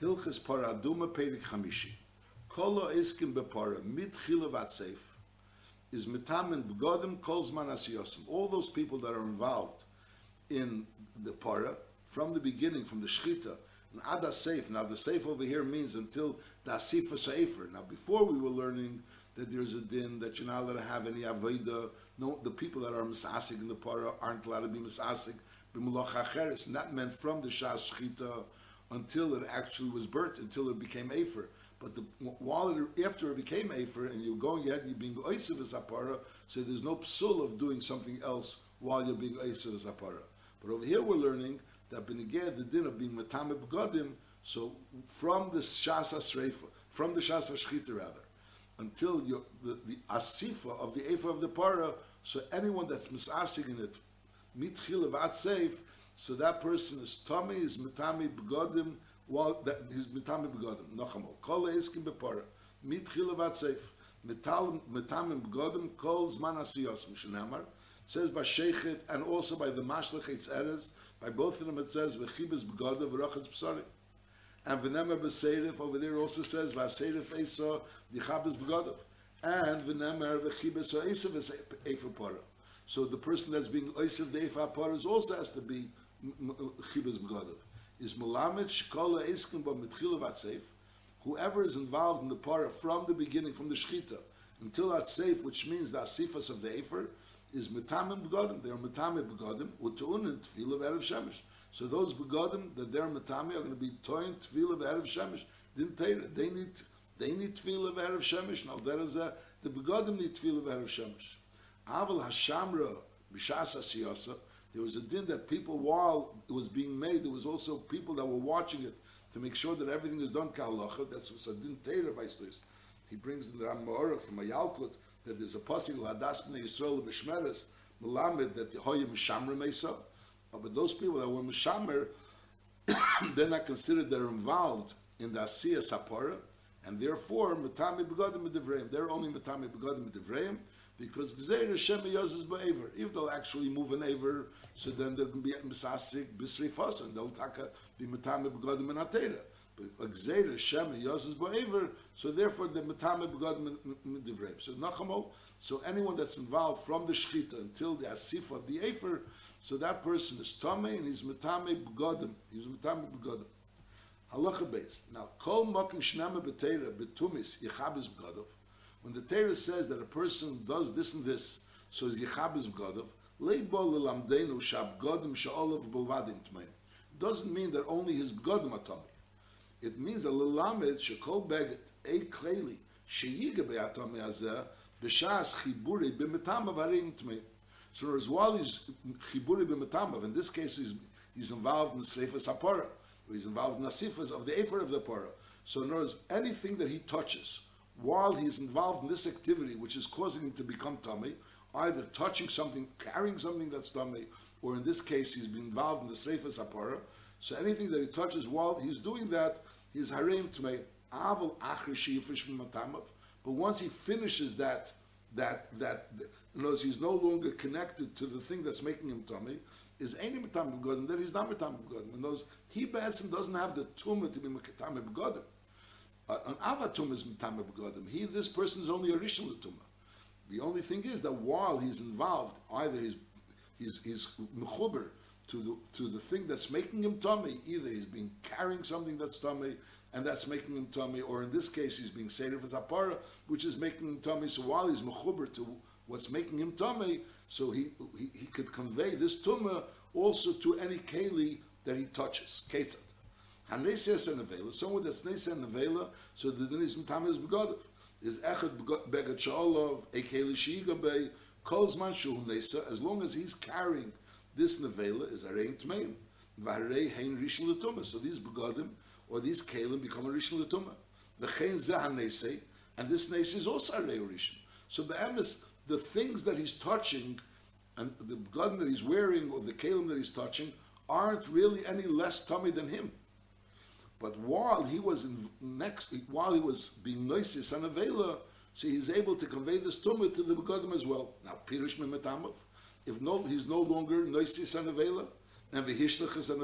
Hilchas Paraduma Pedig Chamishi. Kolo Iskim Bepara, Mit Chilavat Seif, is Mitamin b'godim Kol Zman Asiyosim. All those people that are involved in the para, from the beginning, from the Shchita, and Ada Seif. Now the Seif over here means until the Asifa Sefer. Now before we were learning that there's a din that you're not allowed to have any Avodah, no, the people that are Misasik in the para aren't allowed to be Misasik, B'Melach Acheres, and that meant from the Shas Shchita until it actually was burnt, until it became Afer. But the, while it, after it became Afer, and you're going ahead and you're being Oisiv as Apara, so there's no psul of doing something else while you're being Oisiv as Apara. But over here we're learning that Benigeh, the din of being Matame Begodim, so from the Shas Asreifa, from the Shas Ashchita rather, until the, the Asifa of the Afer of the Para, so anyone that's misasig in it, mitchil of atseif, so that person is tummy, is mitami begodim, while that he's mitami begodim. Nochamol. Kol eskim bepara. Mitchil of atseif. Mitami begodim kol zman asiyos. Mishnamar says by sheichet and also by the mashlech eres. By both of them it says v'chibes begodim v'rochetz psari. And v'nemer b'seirif over there also says v'aseirif eso v'chabes begodim. And v'nemer v'chibes o esav efer para. So the person that's being oisav the para also has to be chibes begodim. Is melamed shkola eskim ba mitchil atseif. Whoever is involved in the para from the beginning, from the shchita until that safe, which means the asifas of the efer, is metamim begodim. They are metamim begodim utuunin tefillah of erev shemesh. So those begodim that they're metami are going to be toin tefillah of erev shemesh. Didn't they? They need they need tefillah of erev shemesh. Now there is a the begodim need tefillah of erev shemesh. Aval hashamra b'shas asiyasa. There was a din that people, while it was being made, there was also people that were watching it to make sure that everything is done kalacha. That's what a din teira vaistus. He brings in the Ram from a Yalkut that there's a pasuk ladas b'nei Yisrael b'shmeres melamed that the hoyim mishamra mesa. Uh, but those people that were mishamer, they're not considered. They're involved in the asiyah sapara, and therefore metami begodim medivreim. They're only metami begodim medivreim because Gzeir Hashem Yozes Ba'aver. If they'll actually move an Aver, so then going to be Misasik, Bisrifos, and they'll taka be Matame Begodim and Atera. But Gzeir Hashem Yozes Ba'aver, so therefore the Matame Begodim and Divrei. So Nachamo, so anyone that's involved from the Shechita until the Asif of the Afer, so that person is Tome and he's Matame Begodim. He's Matame Begodim. Halacha based. Now, Kol Mokim Shnama B'Teira B'Tumis Yechabes Begodov. When the Torah says that a person does this and this, so is Yechabes Begodov, Leibol Lelamdenu Shab Godim Sha'olav Bulvadim Tmeim. Doesn't mean that only his Godim are Tomei. It means that Lelamed Shekol Beget, A Kleli, Sheyiga Be'atomei Azeh, B'Shas Chiburi B'Metamav Harim Tmeim. So words, while he's Chiburi B'Metamav, in this case he's, he's involved in Sefer Sapora, he's involved in the Sifas of the Efer of the Porah. So in other words, anything that he touches, while he's involved in this activity, which is causing him to become tummy, either touching something, carrying something that's tummy, or in this case, he's been involved in the Sefer Sapara. So anything that he touches while he's doing that, he's harem tummy. Aval matamav. But once he finishes that, that, that, words, he's no longer connected to the thing that's making him tummy, is any matam begodim, then he's not matam begodim. In those, he Batson doesn't have the tumah to be matam begodim an avatum is mitame begodim. He, this person is only a rishon tumah. The only thing is that while he's involved, either he's he's he's mechuber to the to the thing that's making him tummy. Either he's being carrying something that's tummy, and that's making him tummy, or in this case, he's being seder as apara, which is making him tummy. So while he's mechuber to what's making him tummy, so he, he he could convey this tumah also to any keli that he touches. Ketzad. Hanesias and Avela, someone that's Nesa and Avela, so the din is Mtam is Begodov. Is Echad Begad Shalov, Ekeli Shigabe, Kolzman Shu Nesa, as long as he's carrying this Nevela, is Arein Tmeim. Varei Hein Rishon Latuma. So these Begodim, or these Kalim, become a Rishon. The Hein Zahan Nese, and this Nese is also Arei Rishon. So the the things that he's touching, and the Begodim that he's wearing, or the Kalim that he's touching, aren't really any less tummy than him. But while he was in next, while he was being noisis and avela, so he's able to convey this tumah to the begodim as well. Now, pirush metamov, if no, he's no longer noisis and avela, and v'hishlach is an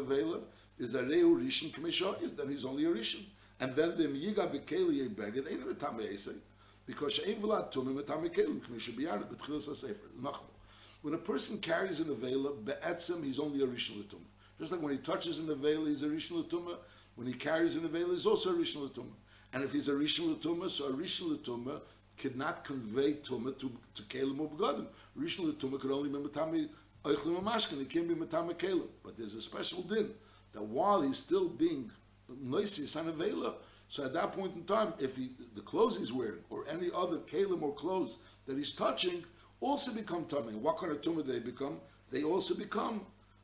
is a Reu Rishon K'meshoyis, then he's only a Rishon. And then the Yiga Bekeli Beged, ain't Tame Esei, because She'ein Vlad Tumim Tame Kelim K'mesho Biyana, B'tchilas HaSefer, Nachmo. When a person carries an Avela, Be'etzem, he's only a Rishon L'tumah. Just like when he touches an Avela, he's a Rishon L'tumah. When he carries an Avela, he's also a Rishon L'tumah. And if he's a Rishon L'tumah, so a Rishon L'tumah cannot convey Tumah to, to Kelim or Begadim. Rishon L'tumah could only be Matami Eichlim Mashkin, it can't be Matami Kelim. But there's a special din that while he's still being Noisis on Avela, so at that point in time, if he, the clothes he's wearing or any other Kelim or clothes that he's touching also become tummy. What kind of tumah they become? They also become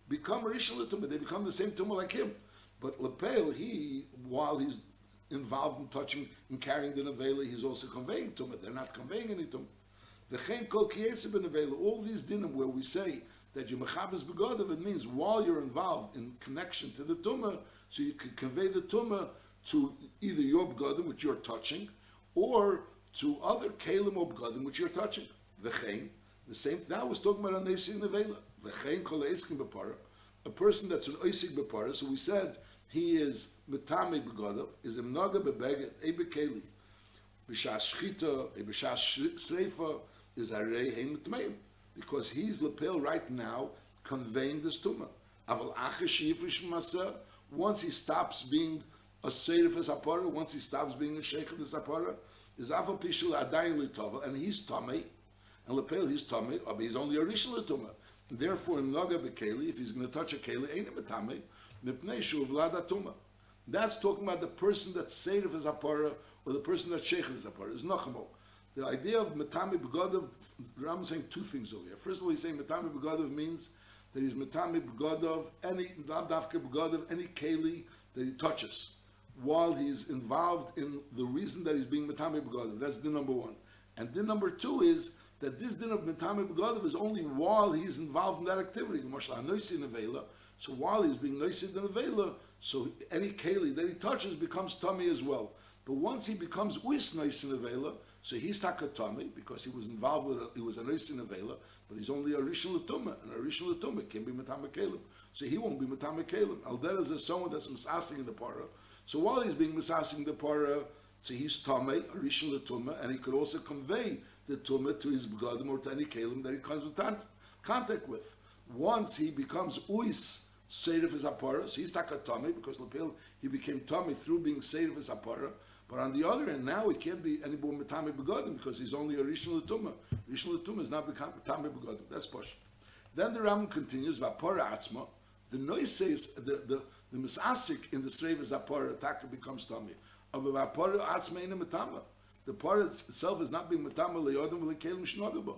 become Rishon tumah. They become the same tumah like him. But Lepel, he, while he's involved in touching and carrying the nevela, he's also conveying tumah. They're not conveying any tumah. The chen kol nevela. All these dinim where we say that you mechabes begodav, it means while you're involved in connection to the tumah, so you can convey the tumah to either your begodim, which you're touching, or to other kalim or begodim, which you're touching. V'chein, the same, now was talking about an nesig nevela. V'chein kol eiskim a person that's an oisig b'para, so we said he is metame begodav, is a mnoga bebeget, a bekeli, b'shas shchita, a b'shas sreifa, is a rei hein metmeim, because he's lepel right now conveying this tumah. Aval acher shiyifrish masa, once he stops being a seirif as once he stops being a sheikh as apara, is aval pishul adayin litova, and he's tamei, and lepel he's tummy, but he's only a rishon letuma. Therefore, in naga bekeli, if he's going to touch a keli, ain't tuma. That's talking about the person that's seirif is apara, or the person that's sheikh is apara. Is nachamo. The idea of metame begodav, Ram is saying two things over here. First of all, he's saying metame begodav means that he's metame begodav, any lavdavke begodav, any keli that he touches, while he's involved in the reason that he's being metame begodav. That's the number one. And the number two is that this din of Mitame Begodav is only while he's involved in that activity. So while he's being noisid in Avela, so any keli that he touches becomes tummy as well. But once he becomes uis nois in Avela, so he's takatami because he was involved with, he was a nois in Avela, but he's only a rishon and a rishon can be matame kelim. So he won't be matame kelim. Aldera is someone that's misasing in the para. So while he's being misasing the para, so he's tame, a rishon and he could also convey the tumah to his begadim or to any kalim that he comes with contact with. Once he becomes uis seir his apara, so he's takatami because lapil he became tummy through being seir his apara. But on the other end, now he can't be any more metame begadim because he's only a rishon l'tumah. Rishon l'tumah is not become metame begadim. That's Posh. Then the Ram continues vapara atzma. The noise says the the the misasik in the seir his apara taka becomes tummy. Of vapara atzma in a metame. The part itself is not being matama leyodim v'lekelim shnogabo.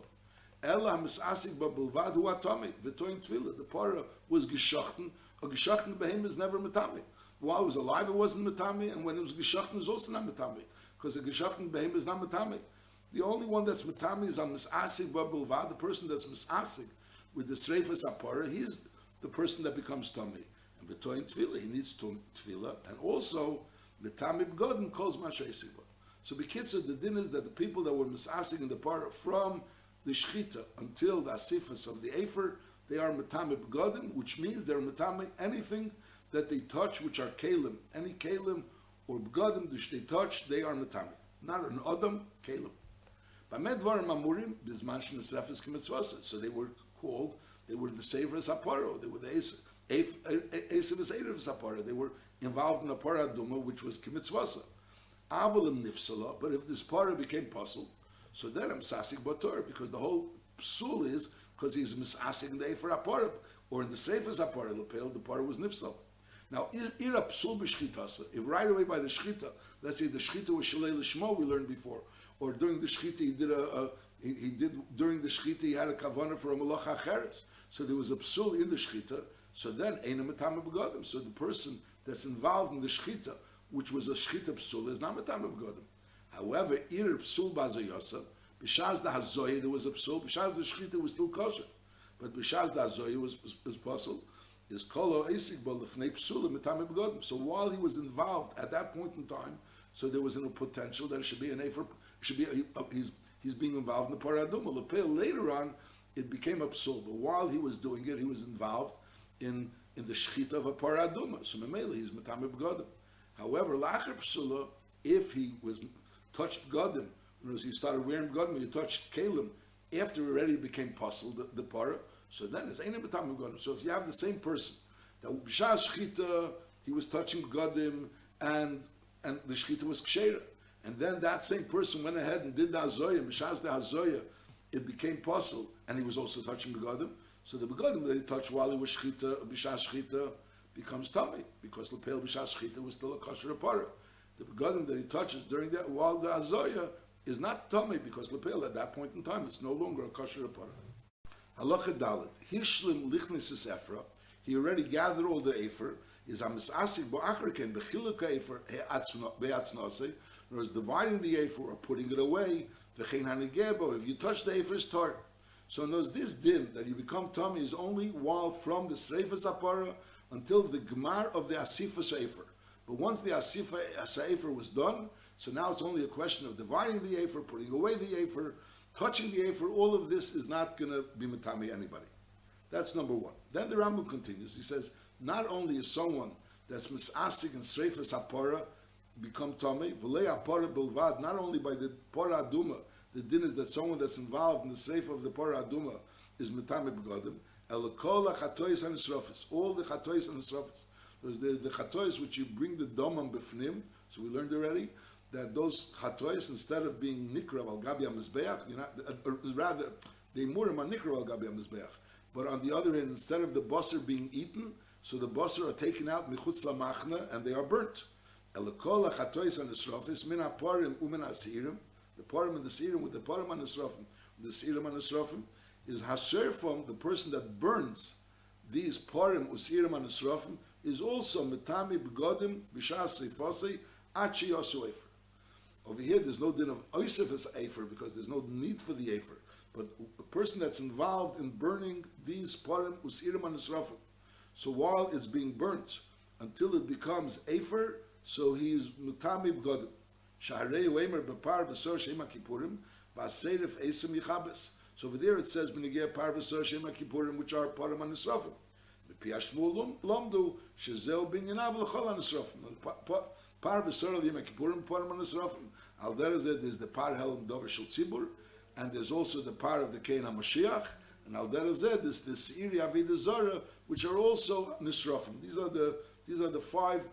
Ela misasik b'bulvad hu atami v'toin tefillah. The para was geschachten. A geschachten behem is never matami. While was alive, it wasn't matami, and when it was geschachten, was also not matami, because a geschachten behem is not matami. The only one that's matami is a misasik b'bulvad, the person that's misasik with the sreifas apara. He is the person that becomes tummy. And v'toin tefillah, he needs tefillah, and also matami b'godin calls mashayisik so the din is that the people that were misasing in the part from the Shechita until the Asifas of the Afer, they are Metame Begodim, which means they're Metame anything that they touch, which are Kalim. Any Kalim or Begodim which they touch, they are Metame. Not an Adam, Kalim. So they were called, they were the Sefer Saparo, they were the Saparo. They were involved in a Paraduma, which was Kemitzvasa. Avalim nifsala, but if this para became puzzle, so then I'm sasik bator, because the whole psul is because he's misasik the for apara, or in the safest apara lapel, the para was nifsal. Now, is ira psul if right away by the shchita, let's say the shchita was shalei l'shmo, we learned before, or during the shchita he did a, a he, he, did during the shchita he had a kavana for a malach acheres, so there was a psul in the shchita, so then ain't a matama begodim, so the person that's involved in the shchita which was a shchita psul, is not matam begodim. However, ir psul bazayosa, b'shaz the hazoya there was a psul, b'shaz the shchita was still kosher, but b'shaz the hazoya was was, puzzle. Is kolo esik bol lefnei psul matam begodim. So while he was involved at that point in time, so there was a potential that it should be an efer, should be a, a, he's he's being involved in the paraduma. Later on, it became a psul, but while he was doing it, he was involved in in the shchita of a paraduma. So memela he's metame begodim. However, lacher psula, if he was touched begodim, when he started wearing begodim, he touched kalim after already became puzzled the, the. So then it's ain't metame begodim. So if you have the same person that b'shas shchita he was touching begodim and and the shchita was kshera. And then that same person went ahead and did the hazoya, b'shas the hazoya, it became possible, and he was also touching begodim. So the begodim that he touched while he was shchita, b'shas shchita, becomes tummy, because lepel b'shas shchita was still a kosher apara. The begodim that he touches during that, while the azoya is not tummy, because lepel at that point in time, it's no longer a kosher apara. Halacha dalit, hishlim lichnis efra, he already gathered all the efer, is a misasik bo'achriken bechiluk efer be'atznose, in other dividing the efer or putting it away, v'chein hanigebo, if you touch the efer, it's tar. So knows this din that you become tummy is only while from the Sreifas Apara until the Gemar of the Asifa Sefer. But once the Asifa Sefer was done, so now it's only a question of dividing the Afer, putting away the Afer, touching the Afer, all of this is not going to be Matami anybody. That's number one. Then the Rambam continues. He says, not only is someone that's misasik and Sreifas Apara become tummy, v'lei Apara bilvad, not only by the Pora Aduma, the din is that someone that's involved in the seif of the Pora Aduma is Metame Begodim, Elakol HaChatois and Nisrofis, all the Chatois and Nisrofis. There's the, the Chatois which you bring the Domam Befnim, so we learned already, that those Chatois, instead of being Nikra Al Gabi HaMizbeach, you're not, or uh, uh, rather, they Murim are Nikra Al Gabi HaMizbeach. But on the other hand, instead of the Basar being eaten, so the Basar are taken out, Michutz Lamachna, and they are burnt. Elakol HaChatois and Nisrofis, Min HaParim Umin HaSirim, the parim and the serum with the parim and the srofim, the serum and the srofim, is haserfam, the person that burns these parim usirim and the srofim, is also metami begodim b'shas rifosei achi yosu efer. Over here, there's no din of oisef as efer because there's no need for the efer. But a person that's involved in burning these parim usirim and srofim, so while it's being burnt until it becomes efer, so he's metami begodim. Shaharei Weimer Bepar Besor Shema Kippurim Baserif Esim Yichabes. So over there it says Benegir Par Besor Shema which are Parim and פיאשמולום למדו שזהו בניינב לכל הנשרופים פאר וסור על ימי כיפורים פאר מנשרופים על דרך זה דיז דה פאר הלם דובר של ציבור and there's also the power of the Kein HaMashiach. And al dera zed is the Seiri Avid Zorah which are also Nisrofim these are the these are the five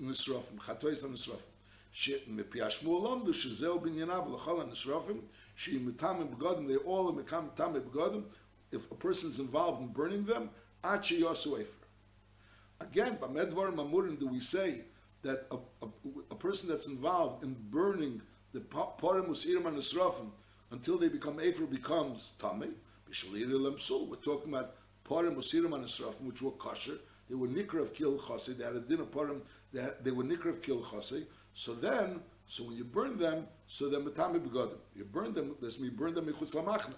Nisrofim Chatois HaNisrofim she me Hashmu Olam du shezeo bin Yenav HaNisrofim she imitam im they all imitam im Begodim if a person is involved in burning them עד שיוסו אפר. Again, במדבר ממורים do we say that a, a, a person that's involved in burning the parim usirim and until they become efer becomes tame. We're talking about parim usirim and nisrofim, which were kosher. They were nikra of kil chassid. They had a din of parim. They, they were nikra of kil chassid. So then, so when you burn them, so they're metame begodim. You burn them, means you burn them michutz lamachna.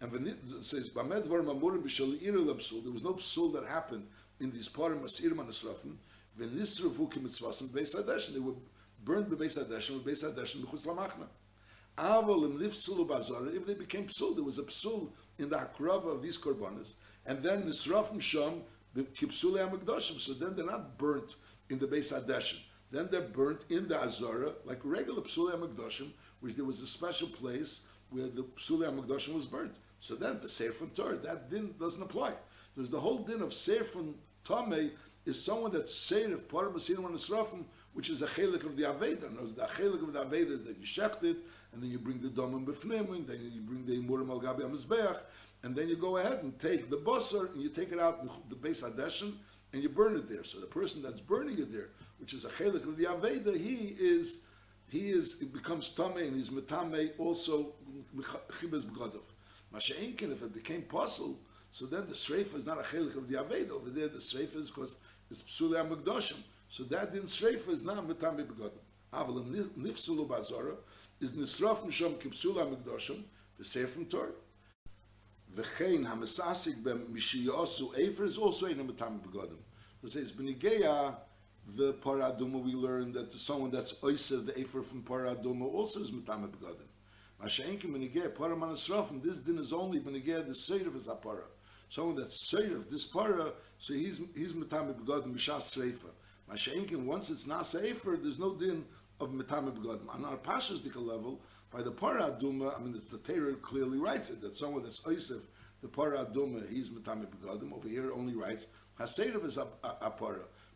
And when it says, Bamed var mamurim b'shal iru there was no psul that happened in these parim asirim and asrafim, v'nisrufu ki mitzvasim b'beis hadeshin, they were burned b'beis hadeshin, b'beis hadeshin michutz lamachna. Aval im nifsulu bazara, if they became psul, there was a psul in the hakrava of these korbanos, and then nisrafim sham kipsule amigdashim, so then they're not burnt in the beis hadeshin then they're burnt in the Azara, like regular Psule HaMakdoshim, which there was a special place where the Psule HaMakdoshim was burnt. So then the Sefer Torah, that din doesn't apply. There's the whole din of Sefer Tameh is someone that's Sefer Param Asirim and Esrafim, which is a chelik of the Aveda. Knows the chelik of the Aveda is that you shecht it, and then you bring the Domim Befnim, and then you bring the Imurim Al Gabi HaMizbeach, and then you go ahead and take the Basar, and you take it out, in the base Adeshin, and you burn it there. So the person that's burning it there, which is a chelik of the Aveda, he is he is it becomes tame and he's metame also chibes begodov. Masha'inkin, if it became possible, so then the sreifa is not a chelik of the Aveda. Over there, the sreifa is because it's psule amigdoshim. So that din sreifa is not metame begodov. Aval nifsulu bazora is nisraf mishom kipsule amigdoshim v'seifim Torah. V'chein hamesasik bem mishiyosu efer is also in a begodov. So it says, b'nigeya the paraduma we learned that someone that's oiser the efer from paraduma also is mitame begadim. Masha'enkim benigeh paraman esrafim. This din is only benigeh the seir of his apara. someone that's Seirif, this para, so he's he's Matame Begodim B'Shas Sreifa. Masha'inkin, once it's not Sefer, there's no din of Matame Begodim. On our Pashas level, by the Para Aduma, I mean, the, the Torah clearly writes it, that someone that's Oisef, the Para Aduma, he's Matame Begodim. Over here only writes, Hasedav is a, a, a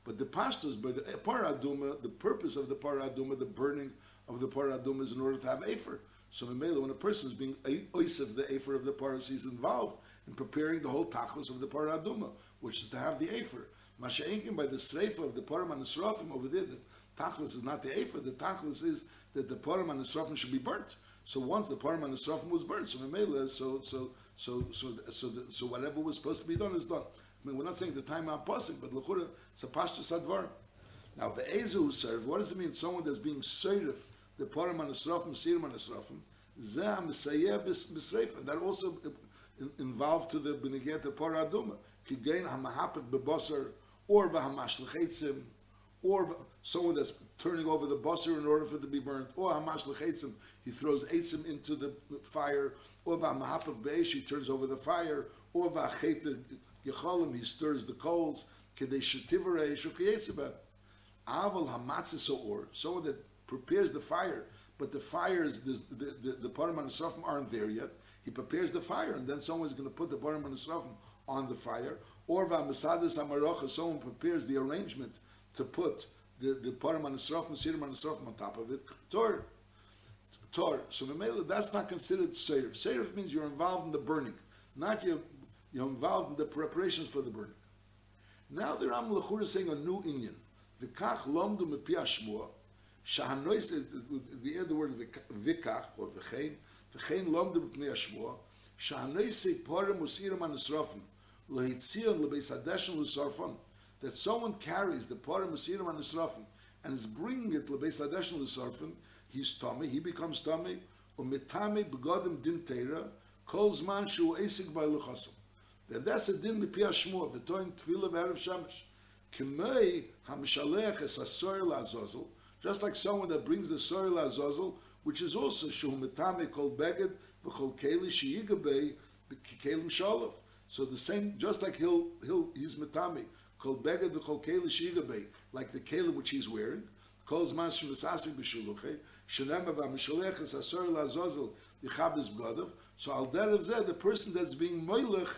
But the Pashtas, but the Para Aduma, the purpose of the Para Aduma, the burning of the Para Aduma is in order to have Afer. So Mamela, when a person is being Oisef, the Afer of the Paras, he's involved in preparing the whole Tachlis of the Para Aduma, which is to have the Afer. Masha'inkin by the Sreifa of the Param and the over there, the Tachlis is not the Afer, the Tachlis is that the Param and the should be burnt. So once the Param and the was burnt, so Mamela, so, so, so, so, so, so whatever was supposed to be done is done. I mean, we're not saying the time out passing, but Lechura, it's a Pashtus Advar. Now, the Ezu who served, what does it mean? Someone that's being served, the Param and the Srafim, Sirim and the Srafim, Zeh Mesayeh B'Sreif, that also involved to the B'Neget, the Parah Aduma, Kigain HaMahapik B'Bosar, or L'Chetzim, or someone that's turning over the basar in order for it to be burnt, or hamash he throws eitzim into the fire, or v'hamahapach be'esh, he turns over the fire, or v'achet yecholim, he stirs the coals, kedei shetivarei shukayetzibah. Aval hamatzis or someone that prepares the fire, but the fires, the the the, the param and the aren't there yet. He prepares the fire, and then someone's going to put the param and the on the fire. Or v'amasadis amarocha, someone prepares the arrangement to put the the param and the sirim and the on top of it. Tor, tor. So Mamela, that's not considered seir. Seir means you're involved in the burning, not you. You're involved in the preparations for the burning. Now the Ram Lechur is saying a new Indian. V'kach lomdu mepi שהנויס, the other word, ויקח, או וכן, וכן לומדו בפני השבוע, שהנויס פורם וסירם הנשרופן, להציון לבי סדשן לסורפון, that someone carries the porem usirim and israfim and is bringing it lebeis adeshin lesorfim, he's tummy, he becomes tummy, um mitame begodim din teira, calls man shu esig by luchasim. Then that's a din mipi ha-shmua, v'toin tefillah v'erev shamash. K'mei ha-mishaleach es ha-soyer la-azozel, just like someone that brings the sor la'azozel, which is also shu mitame kol beged v'chol keli sheyigabei kelim shalov. So the same, just like he'll, he'll, he's mitame, Kol beged v'kol keli shigabe, like the kelim which he's wearing. Kol zman shuvasasik b'shuluche, shenem v'amisholech es asor lazozel yichabes b'godav. So al derev zeh, the person that's being moilech,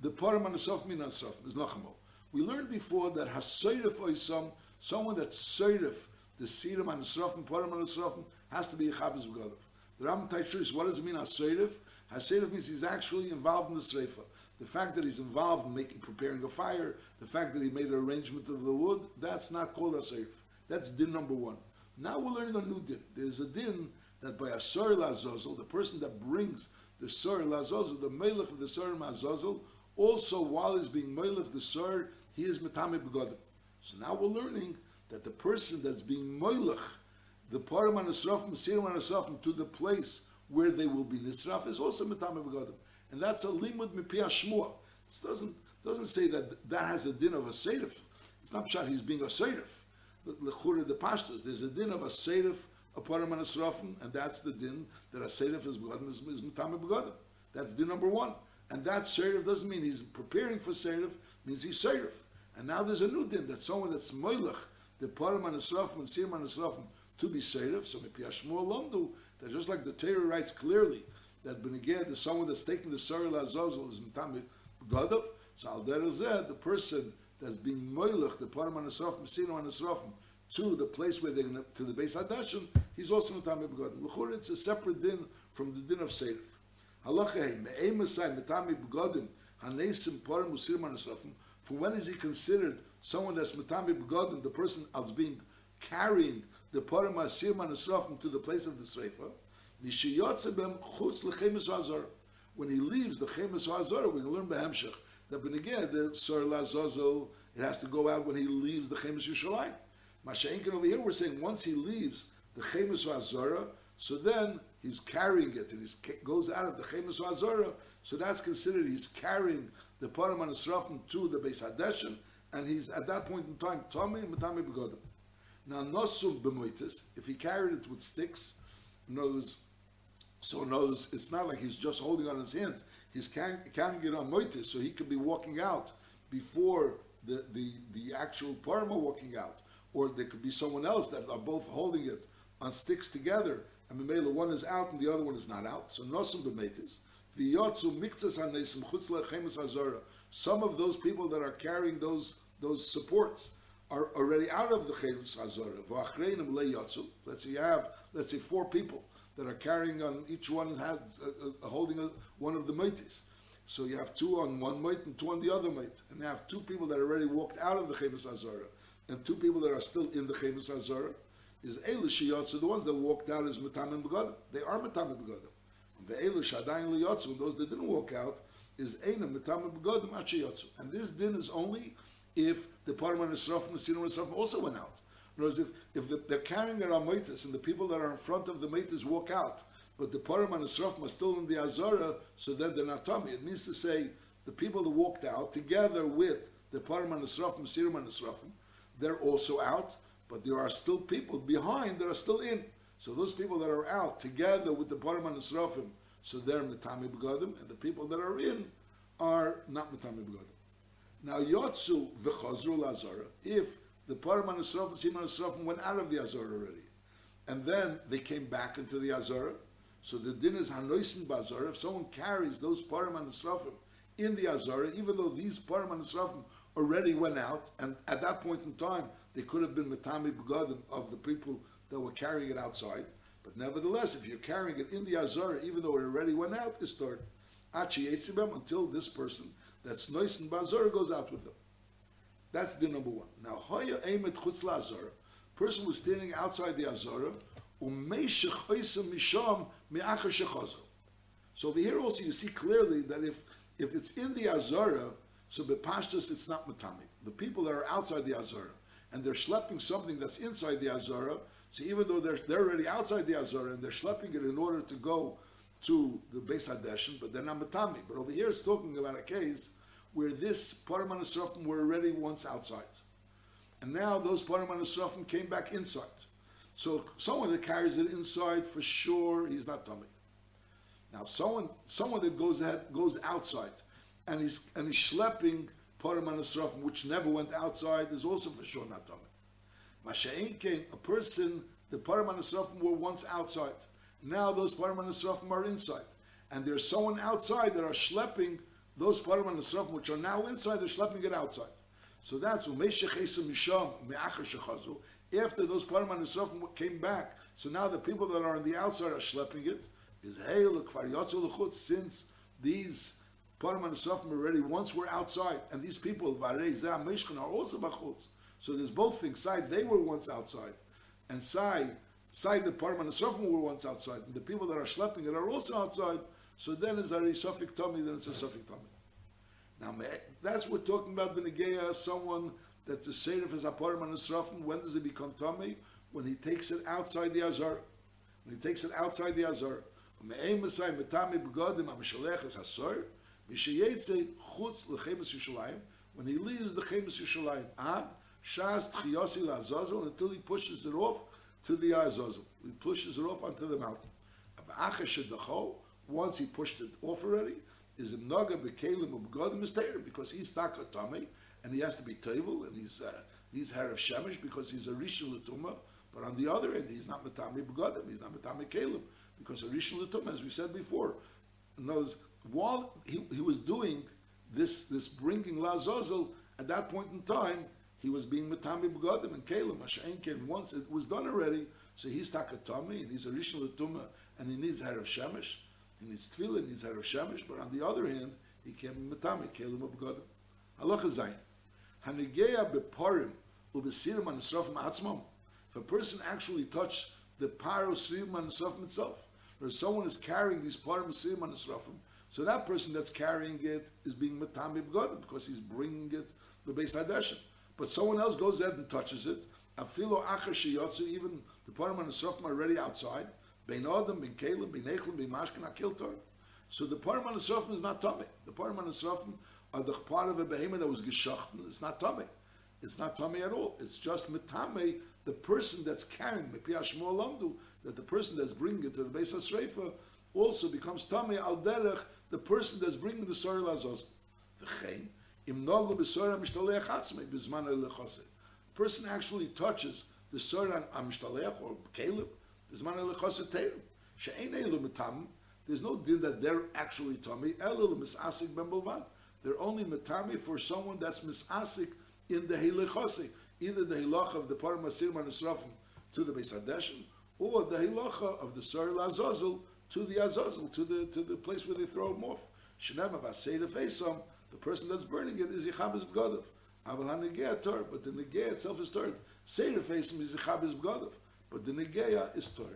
the param anasof min asof, is nachamol. We learned before that hasoyref oisam, someone that's soyref, the siram and the srofim, param and has to be a yichabes b'godav. The Ram Taishur what does it mean hasoyref? Hasoyref means he's actually involved in the sreifa the fact that he's involved in making preparing a fire, the fact that he made an arrangement of the wood, that's not called a seif. That's din number one. Now we're learning a new din. There's a din that by a lazozel, the person that brings the sor lazozel, the melech of the sor mazozel, also while he's being melech the sor, he is metame begodim. So now we're learning that the person that's being melech, the param anasrafim, sirim anasrafim, to the place where they will be nisraf is also metame begodim and that's a limud mipi shmua. It doesn't doesn't say that that has a din of a seirif. It's not pshat he's being a seirif. Lechura the pashtos. There's a din of a seirif a him and a srafim, and that's the din that a seirif is begotten is, is begotten. That's din number one. And that seirif doesn't mean he's preparing for seirif, means he's seirif. And now there's a new din that someone that's moilach, the param and the and sirim and the srafim to be seirif. So mipi shmua lomdu that just like the Torah writes clearly that Beneged, the someone that's taking the Sorry Lazozel is Mitamid Godov. So Al the person that's being Moilach, the Param Anasrofim, Mesino Anasrofim, to the place where they're going to, the base Hadashim, he's also Mitamid Godov. L'chur, it's a separate din from the din of Seif. Halacha Me'emasai Mitamid Godim, Hanesim Param Musirim Anasrofim, from when is he considered someone that's Mitamid Godim, the person that's being carrying the Param Asirim Anasrofim to the place of the Sreifa? Nishiyotzebem Chutz Lechemis Hazor. When he leaves the Chemes Hazor, we can learn Behemshech that Beneged, the Sor Lazazel, it has to go out when he leaves the Chemes Yushalayim. Masha'inkin over here, we're saying once he leaves the Chemes Hazora, so then he's carrying it and he goes out of the Chemes Hazora, so that's considered he's carrying the Param to the Beis Hadeshin, and he's at that point in time, Tommy Matami Begodim. Now, Nosum Bemoitis, if he carried it with sticks, knows so knows it's not like he's just holding on his hands. he's carrying, it on moitis, so he could be walking out before the, the, the actual parma walking out. Or there could be someone else that are both holding it on sticks together, and Mamela one is out and the other one is not out. So nosum b'metis. V'yotzu miktzas hanesim chutz lechemes hazara. Some of those people that are carrying those those supports are already out of the hazara. V'achreinim. Let's say you have let's say four people that are carrying on each one has uh, uh, holding a, one of the metis. So you have two on one mite and two on the other mite, and you have two people that already walked out of the chemes hazara, and two people that are still in the chemes hazara. Is Eila so the ones that walked out is Matamim Begadim. They are Matamim Begadim. The Eila Shadayin Liyotzu, those that didn't walk out, is Eina Matamim Begadim Achiyotzu. And this din is only if the Parman and the Yisraf also went out. In other words, if, if the, they're carrying their Amitis and the people that are in front of the Maitis walk out, but the Parman Yisraf are still in the Azara, so then they're not tummy. It means to say the people that walked out together with the Yisraf and Sinur Yisraf, they're also out but there are still people behind that are still in. So those people that are out together with the Param and Srafim, so they're Matami Begadim, and the people that are in are not Matami Begadim. Now Yotzu v'chazru lazara, if the Param and Siman and went out of the Azara already, and then they came back into the Azara, so the din is Hanoisin Bazar, if someone carries those Param and in the Azara, even though these Param and already went out, and at that point in time, they could have been Matami Begadim of the people that were carrying it outside. But nevertheless, if you're carrying it in the Azara, even though it already went out, it's stored. Achi until this person that's nice and Bazara goes out with them. That's the number one. Now, Hoya Eimet Chutz Azara, person was standing outside the Azara, so over here also you see clearly that if if it's in the Azara, so Bepashtus it's not Matami. The people that are outside the Azara, and they're schlepping something that's inside the Azara, so even though they're, they're already outside the Azara and they're schlepping it in order to go to the Beis Hadeshin, but they're not Matami. But over here it's talking about a case where this Paraman Srafim were already once outside. And now those Paraman Srafim came back inside. So someone that carries it inside, for sure, he's not tummy. Now someone someone that goes ahead, goes outside and he's and he's schlepping Param Srafim, which never went outside, is also for sure not Tamid. Masha'in came, a person, the Param Srafim were once outside. Now those Param Srafim are inside. And there's someone outside that are schlepping those Param Srafim, which are now inside, they're schlepping it outside. So that's after those Param Srafim came back. So now the people that are on the outside are schlepping it. Is hey, since these Param and already once were outside, and these people, are also Bachutz. So there's both things. Side, they were once outside, and side, side the Param and Sofim were once outside, and the people that are schlepping it are also outside. So then it's a Sofik Tommy, then it's a Sofik Tommy. Now, that's what we're talking about Benegeya, someone that the Seif is a Param and Sofim. When does it become Tommy? When he takes it outside the Azar. When he takes it outside the Azar. Me'em Masai Metami Begodim Amshalech is Hasor. Mishayetze chutz lechemes Yushalayim, when he leaves the chemes Yushalayim, ad shas tchiyosi la'azazel, until he pushes it off to the azazel. He pushes it off onto the mountain. Once he pushed it off already, is a naga bekalim u'begodim mistayer because he's takatami and he has to be tevel and he's uh, he's hair of shemesh because he's a rishon l'tuma. But on the other end, he's not matami begodim. He's not matami kalim because a rishon l'tuma, as we said before, knows while he, he was doing this, this bringing Lazazel, at that point in time, he was being Matami Begadim and Kalim, Masha'in came once, it was done already, so he's Takatami, and he's a Rishon and he needs Harav Shemesh, he needs Tefillah, he needs Harav Shemesh, but on the other hand, he came Matami, Kalim Begadim. Halacha Zayin. Hanigeya beparim ubesirim and srafim atzmam. If a person actually touched the paro srim and srafim itself, or someone is carrying these parim srim and srafim, so that person that's carrying it is being matami b'godim because he's bringing it the base hadeshim. But someone else goes there and touches it. Afilo acher sheyotzu, even the param and the sofim are already outside. Bein adam, bein kelim, bein echlim, bein mashkin, akiltor. So the param and the sofim is not tummy. The param and the sofim are the part of a behemoth that was geschachten. It's not tummy. It's not tummy at all. It's just mitame, the person that's carrying, that the person that's bringing it to the base of also becomes tummy al derech the person that's bringing the Sora Lazos. V'chein, Person actually touches the Sora amishtalech or Caleb b'zman ha'lechose teirim. She'ein mitam, there's no din that they're actually tummy. Elul misasik ben bolvan. They're only metami for someone that's misasik in the helichosik, either the hilacha of the paramasir manisrafim to the Beis Hadeshin, or the hilacha of the Sar Azazel to the Azazel, to the to the place where they throw him off. Shenema vasei feisam, the person that's burning it is yichabes b'godav. Aval hanegea tor, but the negea itself is tor. Seder feisam is yichabes b'godav, but the negea is tor.